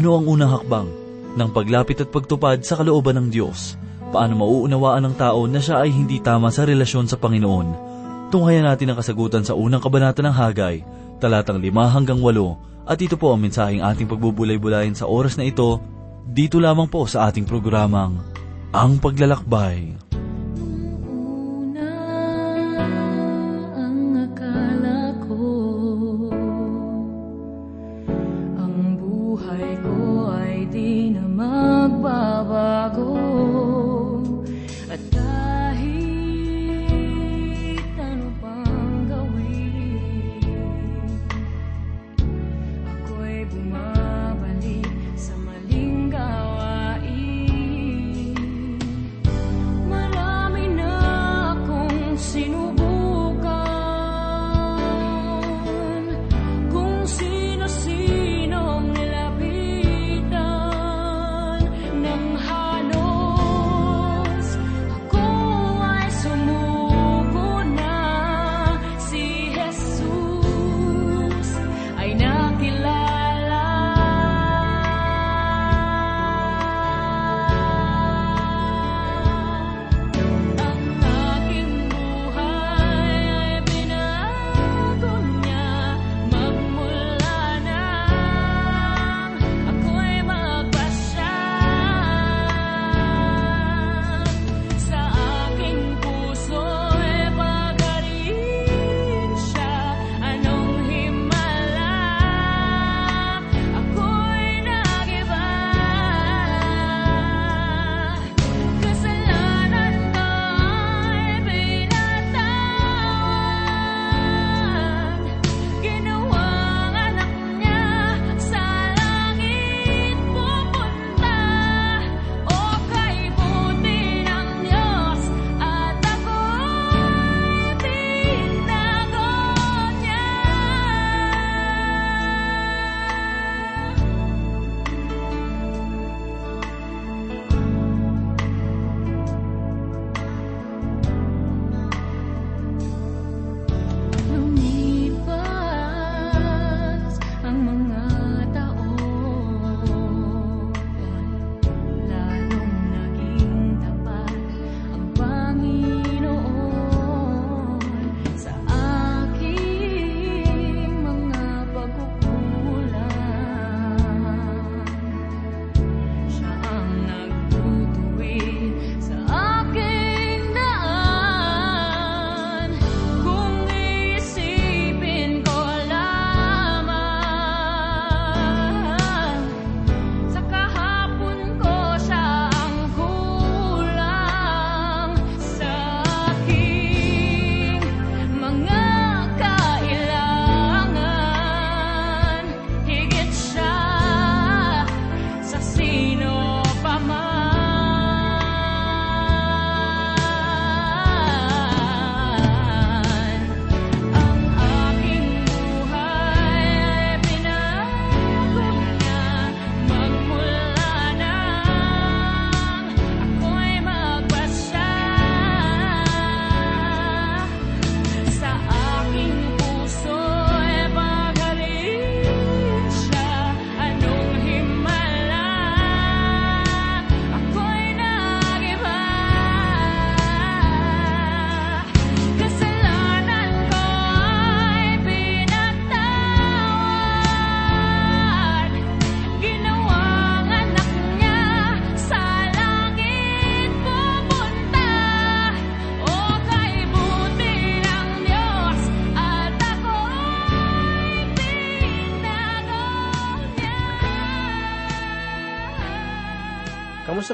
Ano ang unang hakbang ng paglapit at pagtupad sa kalooban ng Diyos? Paano mauunawaan ng tao na siya ay hindi tama sa relasyon sa Panginoon? Tunghayan natin ang kasagutan sa unang kabanata ng Hagay, talatang 5 hanggang 8, at ito po ang mensaheng ating pagbubulay-bulayin sa oras na ito, dito lamang po sa ating programang, Ang Paglalakbay.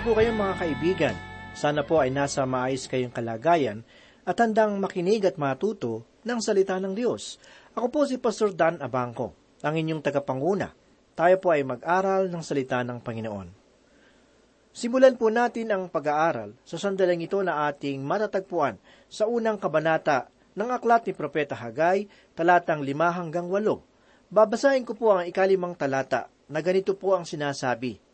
Po kayong mga kaibigan? Sana po ay nasa maayos kayong kalagayan at handang makinig at matuto ng salita ng Diyos. Ako po si Pastor Dan Abangco, ang inyong tagapanguna. Tayo po ay mag-aral ng salita ng Panginoon. Simulan po natin ang pag-aaral sa sandaling ito na ating matatagpuan sa unang kabanata ng aklat ni Propeta Hagay, talatang 5 hanggang 8. Babasahin ko po ang ikalimang talata na ganito po ang sinasabi.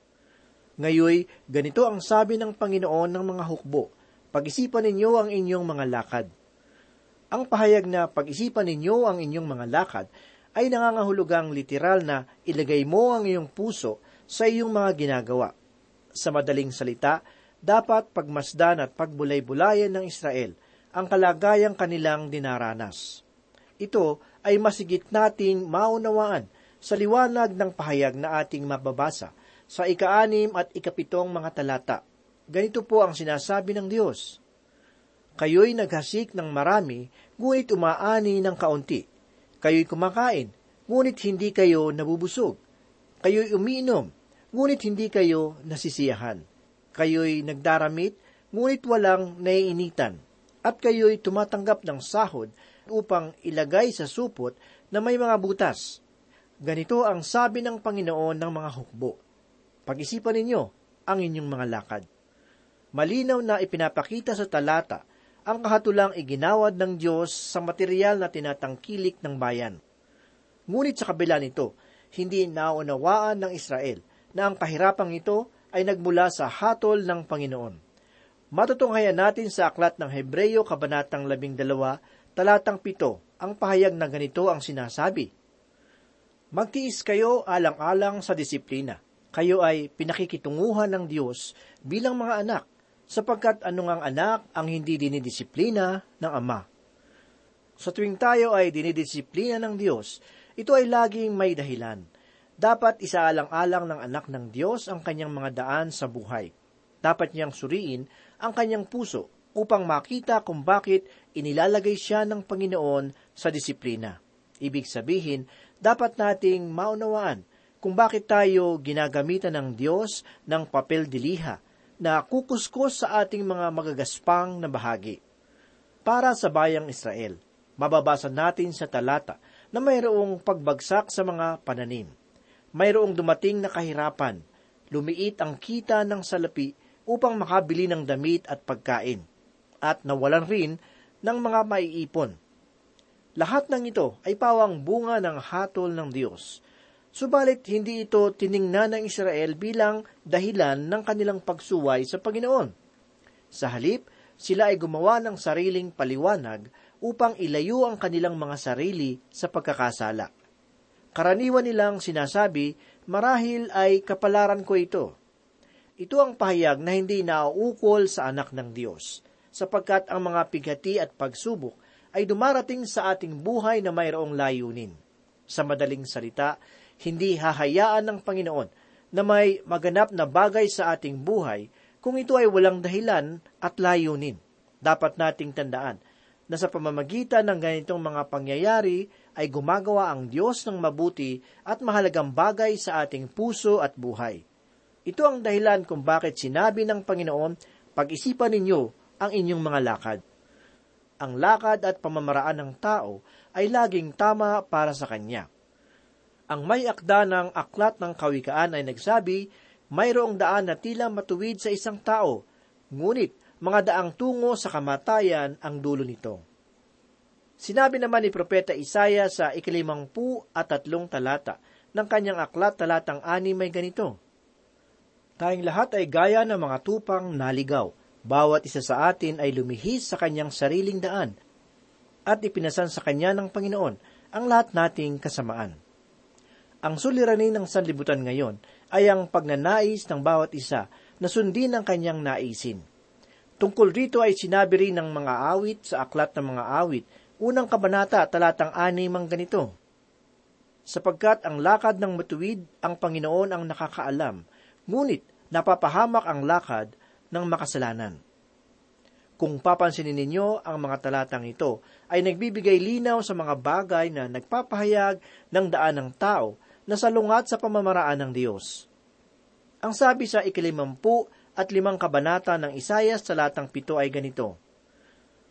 Ngayoy, ganito ang sabi ng Panginoon ng mga hukbo, pag-isipan ninyo ang inyong mga lakad. Ang pahayag na pag-isipan ninyo ang inyong mga lakad ay nangangahulugang literal na ilagay mo ang iyong puso sa iyong mga ginagawa. Sa madaling salita, dapat pagmasdan at pagbulay-bulayan ng Israel ang kalagayang kanilang dinaranas. Ito ay masigit nating maunawaan sa liwanag ng pahayag na ating mababasa sa ikaanim at ikapitong mga talata. Ganito po ang sinasabi ng Diyos. Kayo'y naghasik ng marami, ngunit umaani ng kaunti. Kayo'y kumakain, ngunit hindi kayo nabubusog. Kayo'y umiinom, ngunit hindi kayo nasisiyahan. Kayo'y nagdaramit, ngunit walang naiinitan. At kayo'y tumatanggap ng sahod upang ilagay sa supot na may mga butas. Ganito ang sabi ng Panginoon ng mga hukbo. Pag-isipan ninyo ang inyong mga lakad. Malinaw na ipinapakita sa talata ang kahatulang iginawad ng Diyos sa material na tinatangkilik ng bayan. Ngunit sa kabila nito, hindi naunawaan ng Israel na ang kahirapang ito ay nagmula sa hatol ng Panginoon. Matutunghayan natin sa aklat ng Hebreyo Kabanatang 12, talatang 7, ang pahayag na ganito ang sinasabi. Magtiis kayo alang-alang sa disiplina. Kayo ay pinakikitunguhan ng Diyos bilang mga anak, sapagkat anong ang anak ang hindi dinidisiplina ng Ama. Sa tuwing tayo ay dinidisiplina ng Diyos, ito ay laging may dahilan. Dapat isaalang-alang ng anak ng Diyos ang kanyang mga daan sa buhay. Dapat niyang suriin ang kanyang puso upang makita kung bakit inilalagay siya ng Panginoon sa disiplina. Ibig sabihin, dapat nating maunawaan kung bakit tayo ginagamitan ng Diyos ng papel diliha na kukuskos sa ating mga magagaspang na bahagi. Para sa bayang Israel, mababasa natin sa talata na mayroong pagbagsak sa mga pananim. Mayroong dumating na kahirapan, lumiit ang kita ng salapi upang makabili ng damit at pagkain, at nawalan rin ng mga maiipon. Lahat ng ito ay pawang bunga ng hatol ng Diyos. Subalit hindi ito tiningnan ng Israel bilang dahilan ng kanilang pagsuway sa Panginoon. Sa halip, sila ay gumawa ng sariling paliwanag upang ilayo ang kanilang mga sarili sa pagkakasala. Karaniwan nilang sinasabi, marahil ay kapalaran ko ito. Ito ang pahayag na hindi nauukol sa anak ng Diyos, sapagkat ang mga pighati at pagsubok ay dumarating sa ating buhay na mayroong layunin. Sa madaling salita, hindi hahayaan ng Panginoon na may maganap na bagay sa ating buhay kung ito ay walang dahilan at layunin. Dapat nating tandaan na sa pamamagitan ng ganitong mga pangyayari ay gumagawa ang Diyos ng mabuti at mahalagang bagay sa ating puso at buhay. Ito ang dahilan kung bakit sinabi ng Panginoon, pag-isipan ninyo ang inyong mga lakad ang lakad at pamamaraan ng tao ay laging tama para sa kanya. Ang may akda ng aklat ng kawikaan ay nagsabi, mayroong daan na tila matuwid sa isang tao, ngunit mga daang tungo sa kamatayan ang dulo nito. Sinabi naman ni Propeta Isaya sa ikalimangpu at tatlong talata ng kanyang aklat talatang ani may ganito, Tayong lahat ay gaya ng mga tupang naligaw, bawat isa sa atin ay lumihis sa kanyang sariling daan at ipinasan sa kanya ng Panginoon ang lahat nating kasamaan. Ang suliranin ng sanlibutan ngayon ay ang pagnanais ng bawat isa na sundin ang kanyang naisin. Tungkol rito ay sinabi rin ng mga awit sa aklat ng mga awit, unang kabanata talatang anim ang ganito. Sapagkat ang lakad ng matuwid ang Panginoon ang nakakaalam, ngunit napapahamak ang lakad ng makasalanan. Kung papansinin ninyo ang mga talatang ito, ay nagbibigay linaw sa mga bagay na nagpapahayag ng daan ng tao na salungat sa pamamaraan ng Diyos. Ang sabi sa ikilimampu at limang kabanata ng Isayas sa latang pito ay ganito,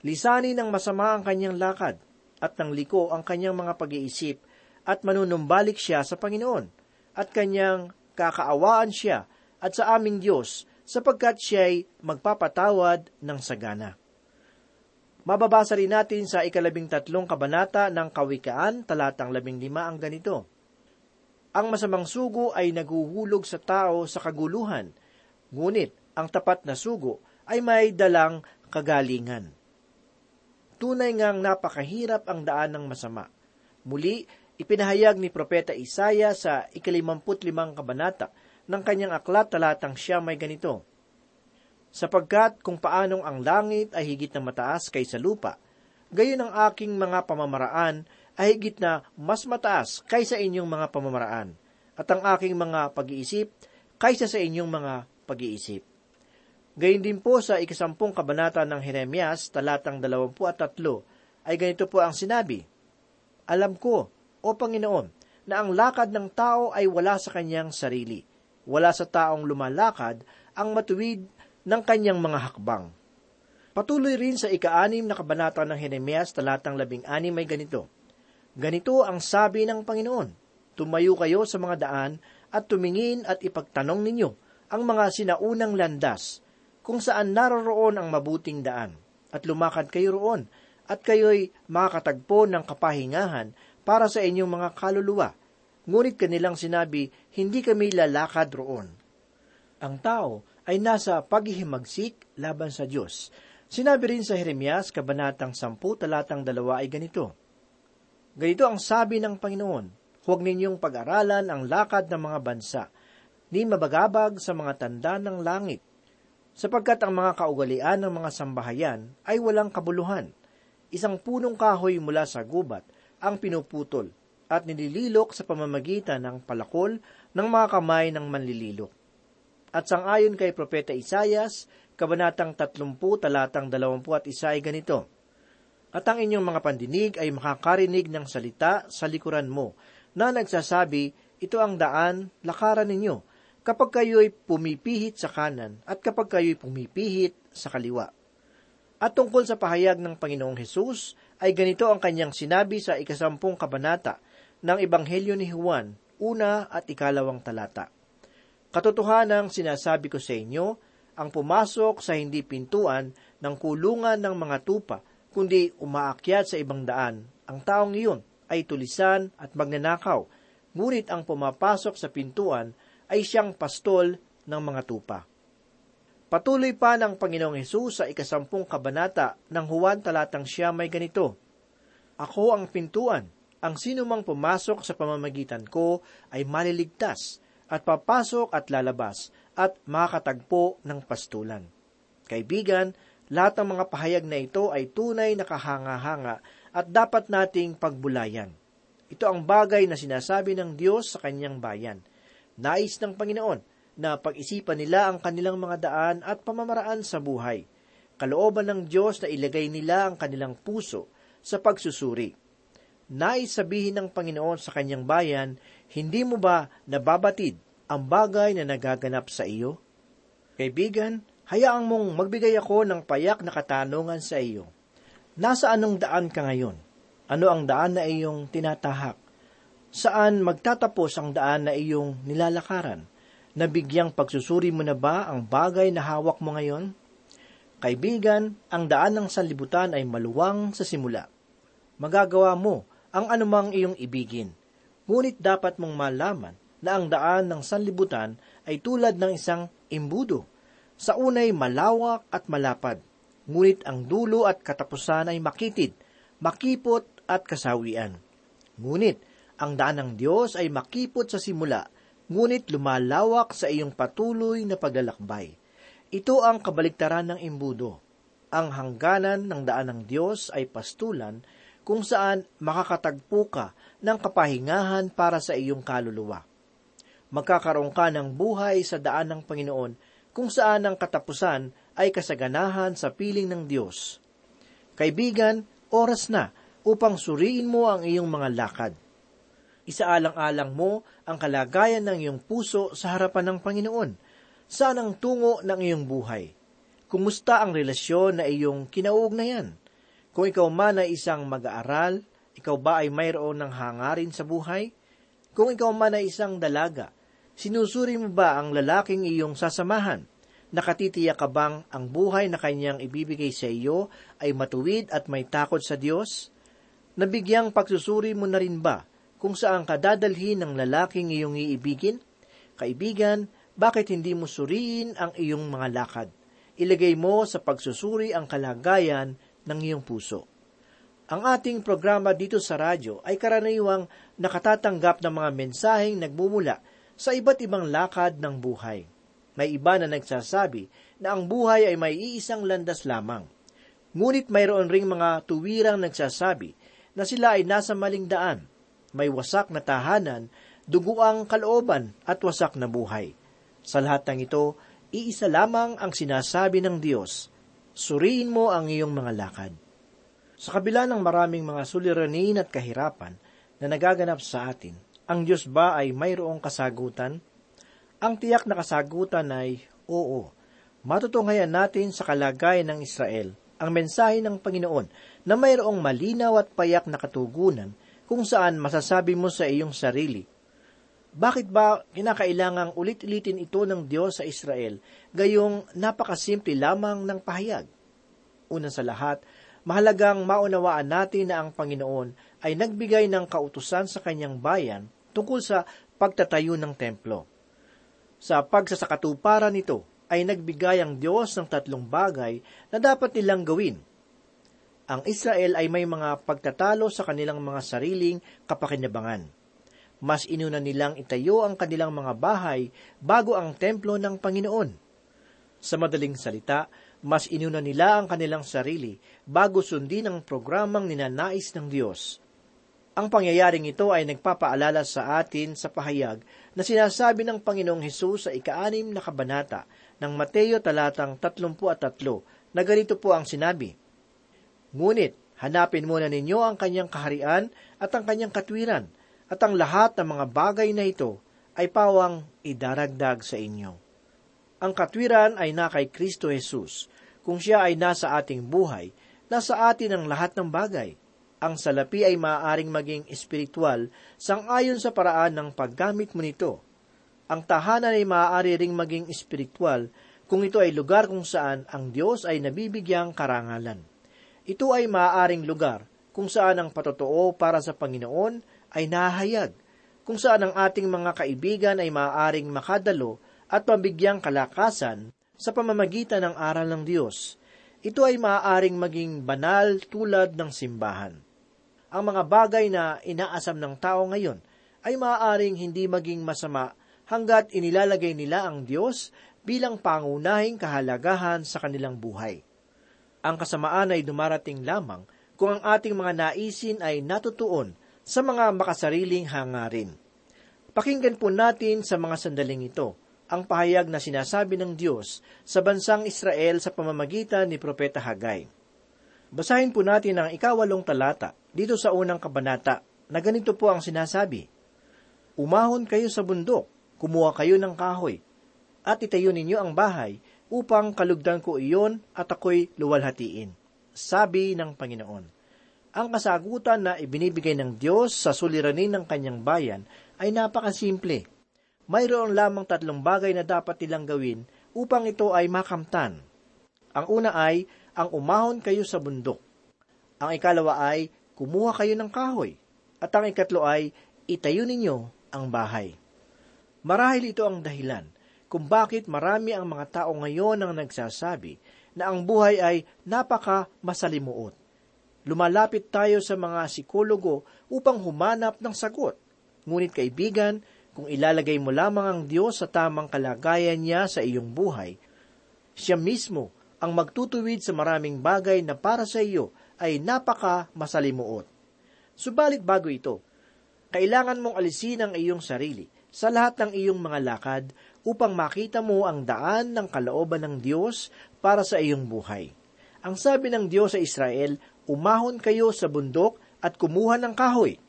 Lisanin ng masama ang kanyang lakad, at ng liko ang kanyang mga pag-iisip, at manunumbalik siya sa Panginoon, at kanyang kakaawaan siya, at sa aming Diyos, sapagkat siya'y magpapatawad ng sagana. Mababasa rin natin sa ikalabing tatlong kabanata ng Kawikaan, talatang labing lima ang ganito. Ang masamang sugo ay naguhulog sa tao sa kaguluhan, ngunit ang tapat na sugo ay may dalang kagalingan. Tunay ngang napakahirap ang daan ng masama. Muli, ipinahayag ni Propeta Isaya sa ikalimamput limang kabanata ng kanyang aklat talatang siya may ganito, Sapagkat kung paanong ang langit ay higit na mataas kaysa lupa, gayon ang aking mga pamamaraan ay higit na mas mataas kaysa inyong mga pamamaraan, at ang aking mga pag-iisip kaysa sa inyong mga pag-iisip. Gayon din po sa ikasampung kabanata ng Jeremias, talatang 23, ay ganito po ang sinabi, Alam ko, o Panginoon, na ang lakad ng tao ay wala sa kanyang sarili. Wala sa taong lumalakad ang matuwid ng kanyang mga hakbang. Patuloy rin sa ika-anim na kabanata ng Jeremias talatang labing anim ay ganito, Ganito ang sabi ng Panginoon, Tumayo kayo sa mga daan at tumingin at ipagtanong ninyo ang mga sinaunang landas kung saan naroroon ang mabuting daan at lumakad kayo roon at kayo'y makakatagpo ng kapahingahan para sa inyong mga kaluluwa. Ngunit kanilang sinabi, hindi kami lalakad roon. Ang tao ay nasa paghihimagsik laban sa Diyos. Sinabi rin sa Jeremias, Kabanatang 10, talatang 2 ay ganito, Ganito ang sabi ng Panginoon, huwag ninyong pag-aralan ang lakad ng mga bansa, ni mabagabag sa mga tanda ng langit, sapagkat ang mga kaugalian ng mga sambahayan ay walang kabuluhan. Isang punong kahoy mula sa gubat ang pinuputol at nilililok sa pamamagitan ng palakol ng mga kamay ng manlililok. At sangayon kay Propeta Isayas, Kabanatang 30, talatang 20 at isa ay ganito, At ang inyong mga pandinig ay makakarinig ng salita sa likuran mo, na nagsasabi, ito ang daan, lakaran ninyo, kapag kayo'y pumipihit sa kanan at kapag kayo'y pumipihit sa kaliwa. At tungkol sa pahayag ng Panginoong Hesus, ay ganito ang kanyang sinabi sa ikasampung kabanata ng Ebanghelyo ni Juan, una at ikalawang talata. Katotohanang sinasabi ko sa inyo, ang pumasok sa hindi pintuan ng kulungan ng mga tupa, kundi umaakyat sa ibang daan. Ang taong iyon ay tulisan at magnanakaw, ngunit ang pumapasok sa pintuan ay siyang pastol ng mga tupa. Patuloy pa ng Panginoong Hesus sa ikasampung kabanata ng Juan talatang siya may ganito, Ako ang pintuan, ang sinumang pumasok sa pamamagitan ko ay maliligtas, at papasok at lalabas, at makakatagpo ng pastulan. Kaibigan, lahat ng mga pahayag na ito ay tunay na kahanga-hanga at dapat nating pagbulayan. Ito ang bagay na sinasabi ng Diyos sa kanyang bayan. Nais ng Panginoon na pag-isipan nila ang kanilang mga daan at pamamaraan sa buhay. Kalooban ng Diyos na ilagay nila ang kanilang puso sa pagsusuri. Nais sabihin ng Panginoon sa kanyang bayan, hindi mo ba nababatid ang bagay na nagaganap sa iyo? Kaibigan, hayaang mong magbigay ako ng payak na katanungan sa iyo. Nasa anong daan ka ngayon? Ano ang daan na iyong tinatahak? Saan magtatapos ang daan na iyong nilalakaran? Nabigyang pagsusuri mo na ba ang bagay na hawak mo ngayon? Kaibigan, ang daan ng sanlibutan ay maluwang sa simula. Magagawa mo ang anumang iyong ibigin. Ngunit dapat mong malaman na ang daan ng sanlibutan ay tulad ng isang imbudo. Sa unay malawak at malapad, ngunit ang dulo at katapusan ay makitid, makipot at kasawian. Ngunit ang daan ng Diyos ay makipot sa simula, ngunit lumalawak sa iyong patuloy na paglalakbay. Ito ang kabaliktaran ng imbudo. Ang hangganan ng daan ng Diyos ay pastulan kung saan makakatagpo ka ng kapahingahan para sa iyong kaluluwa. Magkakaroon ka ng buhay sa daan ng Panginoon kung saan ang katapusan ay kasaganahan sa piling ng Diyos. Kaibigan, oras na upang suriin mo ang iyong mga lakad. Isaalang-alang mo ang kalagayan ng iyong puso sa harapan ng Panginoon. Saan ang tungo ng iyong buhay? Kumusta ang relasyon na iyong kinauugnayan? Kung ikaw man ay isang mag-aaral, ikaw ba ay mayroon ng hangarin sa buhay? Kung ikaw man ay isang dalaga, sinusuri mo ba ang lalaking iyong sasamahan? Nakatitiyak ka bang ang buhay na kanyang ibibigay sa iyo ay matuwid at may takot sa Diyos? Nabigyang pagsusuri mo na rin ba kung saan ka dadalhin ng lalaking iyong iibigin? Kaibigan, bakit hindi mo suriin ang iyong mga lakad? Ilagay mo sa pagsusuri ang kalagayan ng iyong puso. Ang ating programa dito sa radyo ay karaniwang nakatatanggap ng mga mensaheng nagmumula sa iba't ibang lakad ng buhay. May iba na nagsasabi na ang buhay ay may iisang landas lamang. Ngunit mayroon ring mga tuwirang nagsasabi na sila ay nasa maling daan. May wasak na tahanan, duguang kalooban at wasak na buhay. Sa lahat ng ito, iisa lamang ang sinasabi ng Diyos, suriin mo ang iyong mga lakad. Sa kabila ng maraming mga suliranin at kahirapan na nagaganap sa atin, ang Diyos ba ay mayroong kasagutan? Ang tiyak na kasagutan ay, oo. Matutunghayan natin sa kalagayan ng Israel ang mensahe ng Panginoon na mayroong malinaw at payak na katugunan kung saan masasabi mo sa iyong sarili, bakit ba kinakailangang ulit-ulitin ito ng Diyos sa Israel, gayong napakasimple lamang ng pahayag? Una sa lahat, mahalagang maunawaan natin na ang Panginoon ay nagbigay ng kautusan sa kanyang bayan tungkol sa pagtatayo ng templo. Sa pagsasakatuparan nito, ay nagbigay ang Diyos ng tatlong bagay na dapat nilang gawin. Ang Israel ay may mga pagtatalo sa kanilang mga sariling kapakinabangan mas inuna nilang itayo ang kanilang mga bahay bago ang templo ng Panginoon. Sa madaling salita, mas inuna nila ang kanilang sarili bago sundin ang programang ninanais ng Diyos. Ang pangyayaring ito ay nagpapaalala sa atin sa pahayag na sinasabi ng Panginoong Hesus sa ikaanim na kabanata ng Mateo talatang 33 na ganito po ang sinabi, Ngunit, hanapin muna ninyo ang kanyang kaharian at ang kanyang katwiran, at ang lahat ng mga bagay na ito ay pawang idaragdag sa inyo. Ang katwiran ay na kay Kristo Jesus. Kung siya ay nasa ating buhay, nasa atin ang lahat ng bagay. Ang salapi ay maaaring maging espiritual sang-ayon sa paraan ng paggamit mo nito. Ang tahanan ay maaari ring maging espiritual kung ito ay lugar kung saan ang Diyos ay nabibigyang karangalan. Ito ay maaaring lugar kung saan ang patotoo para sa Panginoon ay nahayag, kung saan ang ating mga kaibigan ay maaaring makadalo at mabigyang kalakasan sa pamamagitan ng aral ng Diyos. Ito ay maaaring maging banal tulad ng simbahan. Ang mga bagay na inaasam ng tao ngayon ay maaaring hindi maging masama hanggat inilalagay nila ang Diyos bilang pangunahing kahalagahan sa kanilang buhay. Ang kasamaan ay dumarating lamang kung ang ating mga naisin ay natutuon sa mga makasariling hangarin. Pakinggan po natin sa mga sandaling ito ang pahayag na sinasabi ng Diyos sa bansang Israel sa pamamagitan ni Propeta Hagay. Basahin po natin ang ikawalong talata dito sa unang kabanata na ganito po ang sinasabi. Umahon kayo sa bundok, kumuha kayo ng kahoy, at itayo ninyo ang bahay upang kalugdan ko iyon at ako'y luwalhatiin. Sabi ng Panginoon ang kasagutan na ibinibigay ng Diyos sa suliranin ng kanyang bayan ay napakasimple. Mayroon lamang tatlong bagay na dapat nilang gawin upang ito ay makamtan. Ang una ay ang umahon kayo sa bundok. Ang ikalawa ay kumuha kayo ng kahoy. At ang ikatlo ay itayo ninyo ang bahay. Marahil ito ang dahilan kung bakit marami ang mga tao ngayon ang nagsasabi na ang buhay ay napaka masalimuot. Lumalapit tayo sa mga psikologo upang humanap ng sagot. Ngunit kaibigan, kung ilalagay mo lamang ang Diyos sa tamang kalagayan niya sa iyong buhay, siya mismo ang magtutuwid sa maraming bagay na para sa iyo ay napaka masalimuot. Subalit bago ito, kailangan mong alisin ang iyong sarili sa lahat ng iyong mga lakad upang makita mo ang daan ng kalooban ng Diyos para sa iyong buhay. Ang sabi ng Diyos sa Israel umahon kayo sa bundok at kumuha ng kahoy.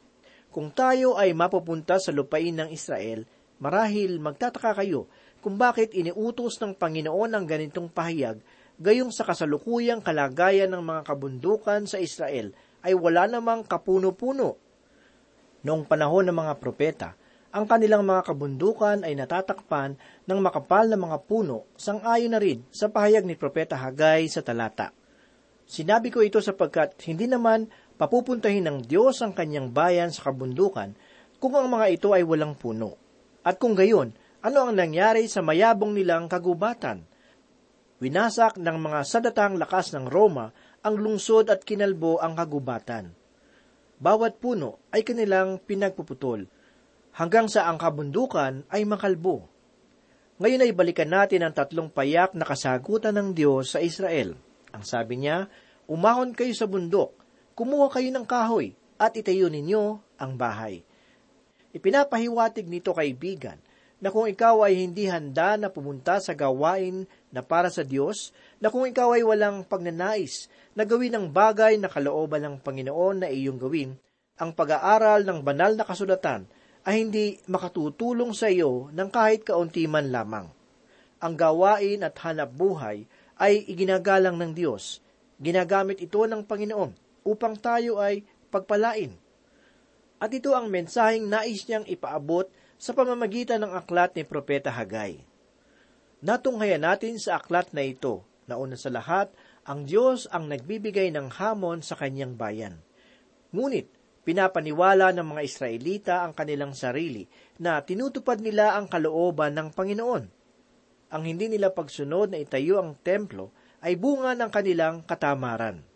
Kung tayo ay mapupunta sa lupain ng Israel, marahil magtataka kayo kung bakit iniutos ng Panginoon ang ganitong pahayag gayong sa kasalukuyang kalagayan ng mga kabundukan sa Israel ay wala namang kapuno-puno. Noong panahon ng mga propeta, ang kanilang mga kabundukan ay natatakpan ng makapal na mga puno sang-ayon na rin sa pahayag ni Propeta Hagay sa talata. Sinabi ko ito sapagkat hindi naman papupuntahin ng Diyos ang kanyang bayan sa kabundukan kung ang mga ito ay walang puno. At kung gayon, ano ang nangyari sa mayabong nilang kagubatan? Winasak ng mga sadatang lakas ng Roma ang lungsod at kinalbo ang kagubatan. Bawat puno ay kanilang pinagpuputol. hanggang sa ang kabundukan ay makalbo. Ngayon ay balikan natin ang tatlong payak na kasagutan ng Diyos sa Israel. Ang sabi niya, Umahon kayo sa bundok, kumuha kayo ng kahoy, at itayo ninyo ang bahay. Ipinapahiwatig nito kaibigan na kung ikaw ay hindi handa na pumunta sa gawain na para sa Diyos, na kung ikaw ay walang pagnanais na gawin ang bagay na kalooban ng Panginoon na iyong gawin, ang pag-aaral ng banal na kasulatan ay hindi makatutulong sa iyo ng kahit kaunti man lamang. Ang gawain at hanap buhay ay iginagalang ng Diyos. Ginagamit ito ng Panginoon upang tayo ay pagpalain. At ito ang mensaheng nais niyang ipaabot sa pamamagitan ng aklat ni Propeta Hagay. Natunghayan natin sa aklat na ito na una sa lahat, ang Diyos ang nagbibigay ng hamon sa kanyang bayan. Ngunit, pinapaniwala ng mga Israelita ang kanilang sarili na tinutupad nila ang kalooban ng Panginoon. Ang hindi nila pagsunod na itayo ang templo ay bunga ng kanilang katamaran.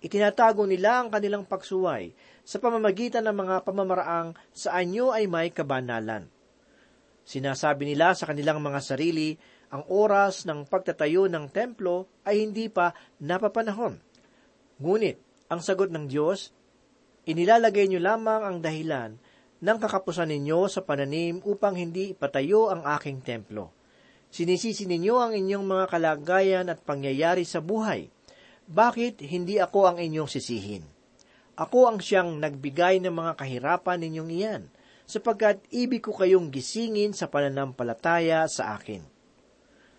Itinatago nila ang kanilang pagsuway sa pamamagitan ng mga pamamaraang sa anyo ay may kabanalan. Sinasabi nila sa kanilang mga sarili, ang oras ng pagtatayo ng templo ay hindi pa napapanahon. Ngunit, ang sagot ng Diyos, inilalagay niyo lamang ang dahilan ng kakapusan ninyo sa pananim upang hindi ipatayo ang aking templo. Sinisisi ninyo ang inyong mga kalagayan at pangyayari sa buhay. Bakit hindi ako ang inyong sisihin? Ako ang siyang nagbigay ng mga kahirapan ninyong iyan, sapagkat ibig ko kayong gisingin sa pananampalataya sa akin.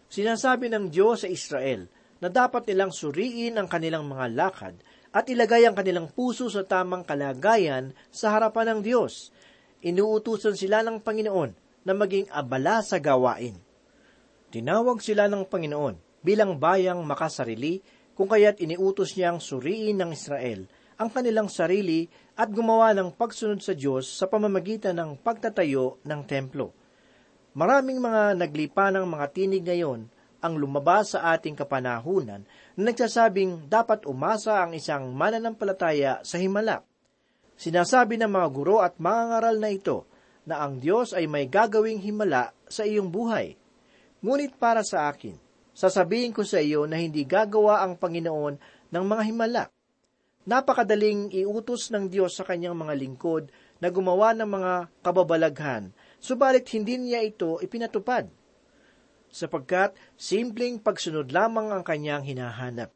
Sinasabi ng Diyos sa Israel na dapat nilang suriin ang kanilang mga lakad at ilagay ang kanilang puso sa tamang kalagayan sa harapan ng Diyos. Inuutusan sila ng Panginoon na maging abala sa gawain. Tinawag sila ng Panginoon bilang bayang makasarili kung kaya't iniutos niyang suriin ng Israel ang kanilang sarili at gumawa ng pagsunod sa Diyos sa pamamagitan ng pagtatayo ng templo. Maraming mga naglipa ng mga tinig ngayon ang lumabas sa ating kapanahunan na nagsasabing dapat umasa ang isang mananampalataya sa himala. Sinasabi ng mga guro at mga ngaral na ito na ang Diyos ay may gagawing himala sa iyong buhay. Ngunit para sa akin, sasabihin ko sa iyo na hindi gagawa ang Panginoon ng mga himala. Napakadaling iutos ng Diyos sa kanyang mga lingkod na gumawa ng mga kababalaghan, subalit hindi niya ito ipinatupad. Sapagkat simpleng pagsunod lamang ang kanyang hinahanap.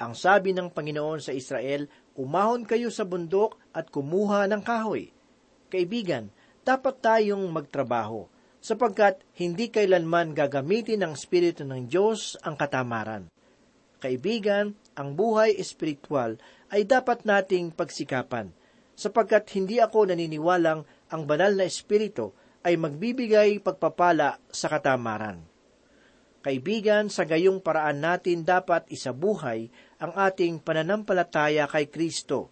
Ang sabi ng Panginoon sa Israel, umahon kayo sa bundok at kumuha ng kahoy. Kaibigan, dapat tayong magtrabaho, sapagkat hindi kailanman gagamitin ng Espiritu ng Diyos ang katamaran. Kaibigan, ang buhay espiritual ay dapat nating pagsikapan, sapagkat hindi ako naniniwalang ang banal na espiritu ay magbibigay pagpapala sa katamaran. Kaibigan, sa gayong paraan natin dapat isabuhay ang ating pananampalataya kay Kristo.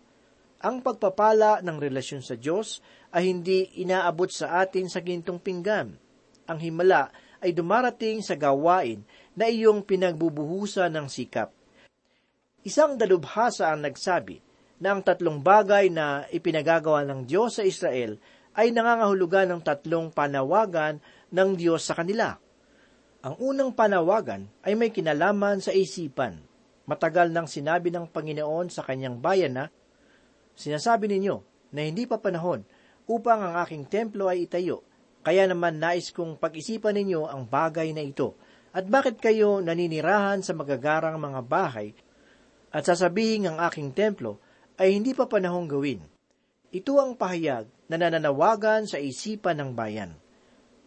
Ang pagpapala ng relasyon sa Diyos ay hindi inaabot sa atin sa gintong pinggan. Ang himala ay dumarating sa gawain na iyong pinagbubuhusan ng sikap. Isang dalubhasa ang nagsabi na ang tatlong bagay na ipinagagawa ng Diyos sa Israel ay nangangahulugan ng tatlong panawagan ng Diyos sa kanila. Ang unang panawagan ay may kinalaman sa isipan. Matagal nang sinabi ng Panginoon sa kanyang bayan na, Sinasabi ninyo na hindi pa panahon upang ang aking templo ay itayo, kaya naman nais kong pag-isipan ninyo ang bagay na ito. At bakit kayo naninirahan sa magagarang mga bahay at sasabihin ang aking templo ay hindi pa panahong gawin. Ito ang pahayag na nananawagan sa isipan ng bayan.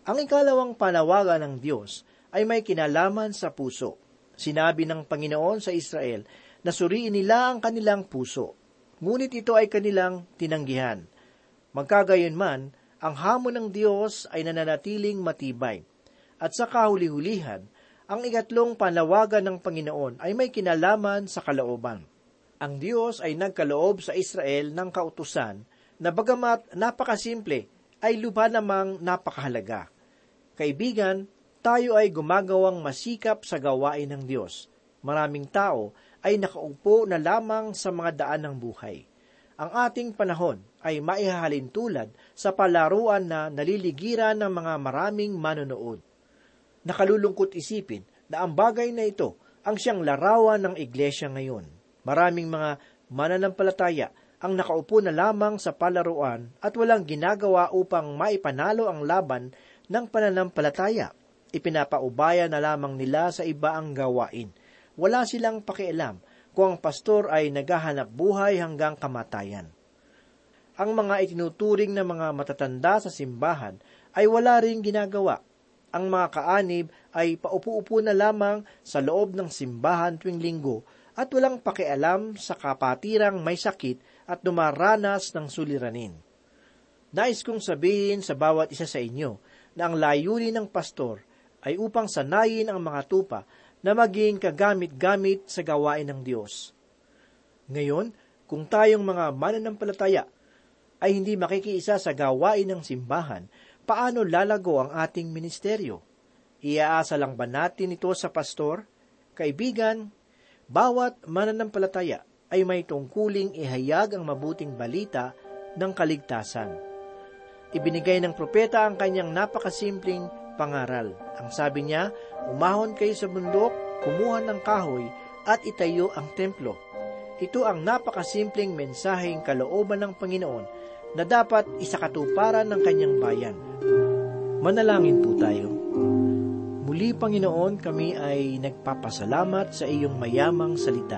Ang ikalawang panawagan ng Diyos ay may kinalaman sa puso. Sinabi ng Panginoon sa Israel na suriin nila ang kanilang puso, ngunit ito ay kanilang tinanggihan. Magkagayon man, ang hamon ng Diyos ay nananatiling matibay. At sa kahuli-hulihan, ang ikatlong panawagan ng Panginoon ay may kinalaman sa kalooban. Ang Diyos ay nagkaloob sa Israel ng kautusan na bagamat napakasimple ay lupa namang napakahalaga. Kaibigan, tayo ay gumagawang masikap sa gawain ng Diyos. Maraming tao ay nakaupo na lamang sa mga daan ng buhay. Ang ating panahon ay maihahalin tulad sa palaruan na naliligiran ng mga maraming manonood. Nakalulungkot isipin na ang bagay na ito ang siyang larawan ng iglesia ngayon. Maraming mga mananampalataya ang nakaupo na lamang sa palaruan at walang ginagawa upang maipanalo ang laban ng pananampalataya. Ipinapaubaya na lamang nila sa iba ang gawain. Wala silang pakialam kung ang pastor ay naghahanap buhay hanggang kamatayan. Ang mga itinuturing na mga matatanda sa simbahan ay wala ring ginagawa. Ang mga kaanib ay paupo-upo na lamang sa loob ng simbahan tuwing linggo at walang pakialam sa kapatirang may sakit at dumaranas ng suliranin. Nais kong sabihin sa bawat isa sa inyo na ang layunin ng pastor ay upang sanayin ang mga tupa na maging kagamit-gamit sa gawain ng Diyos. Ngayon, kung tayong mga mananampalataya ay hindi makikiisa sa gawain ng simbahan, paano lalago ang ating ministeryo? Iaasa lang ba natin ito sa pastor? Kaibigan, bawat mananampalataya ay may tungkuling ihayag ang mabuting balita ng kaligtasan. Ibinigay ng propeta ang kanyang napakasimpleng pangaral. Ang sabi niya, umahon kayo sa bundok, kumuha ng kahoy, at itayo ang templo. Ito ang napakasimpleng mensaheng kalooban ng Panginoon na dapat isakatuparan ng kanyang bayan. Manalangin po tayo. Muli, Panginoon, kami ay nagpapasalamat sa iyong mayamang salita.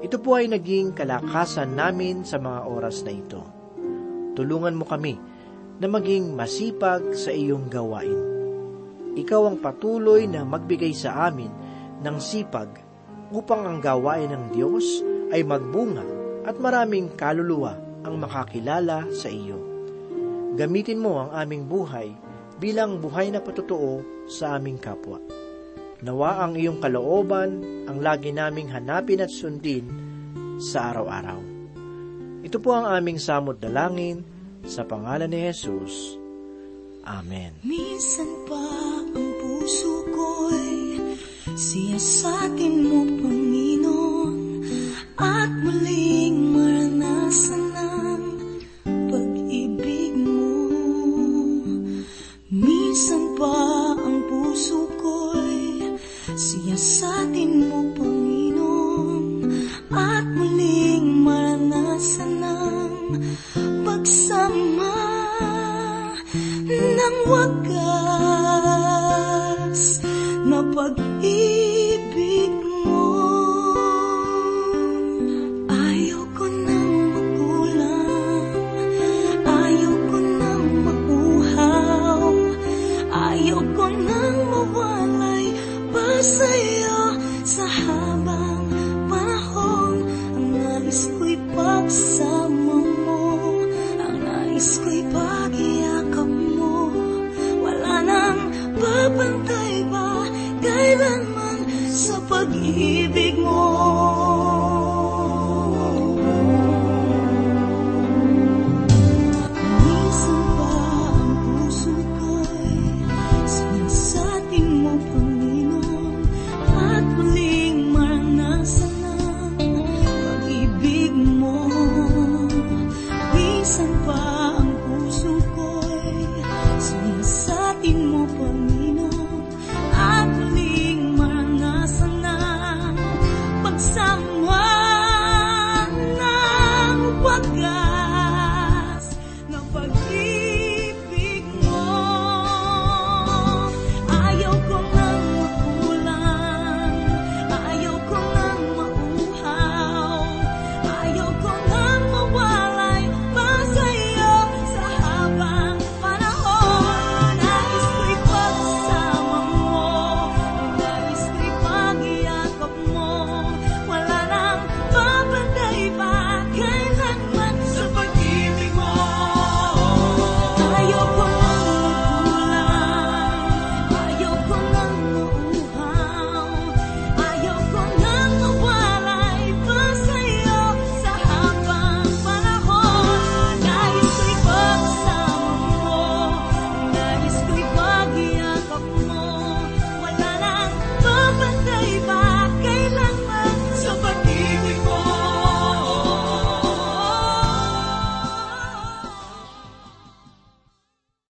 Ito po ay naging kalakasan namin sa mga oras na ito. Tulungan mo kami na maging masipag sa iyong gawain. Ikaw ang patuloy na magbigay sa amin ng sipag upang ang gawain ng Diyos ay magbunga at maraming kaluluwa ang makakilala sa iyo. Gamitin mo ang aming buhay bilang buhay na patutuo sa aming kapwa. Nawa ang iyong kalooban ang lagi naming hanapin at sundin sa araw-araw. Ito po ang aming samot dalangin sa pangalan ni Jesus. Amen. Minsan pa ang puso ko'y siyasatin mo, Panginoon, at muling maranasan ang pag-ibig mo. Minsan pa ang puso ko'y siyasatin mo,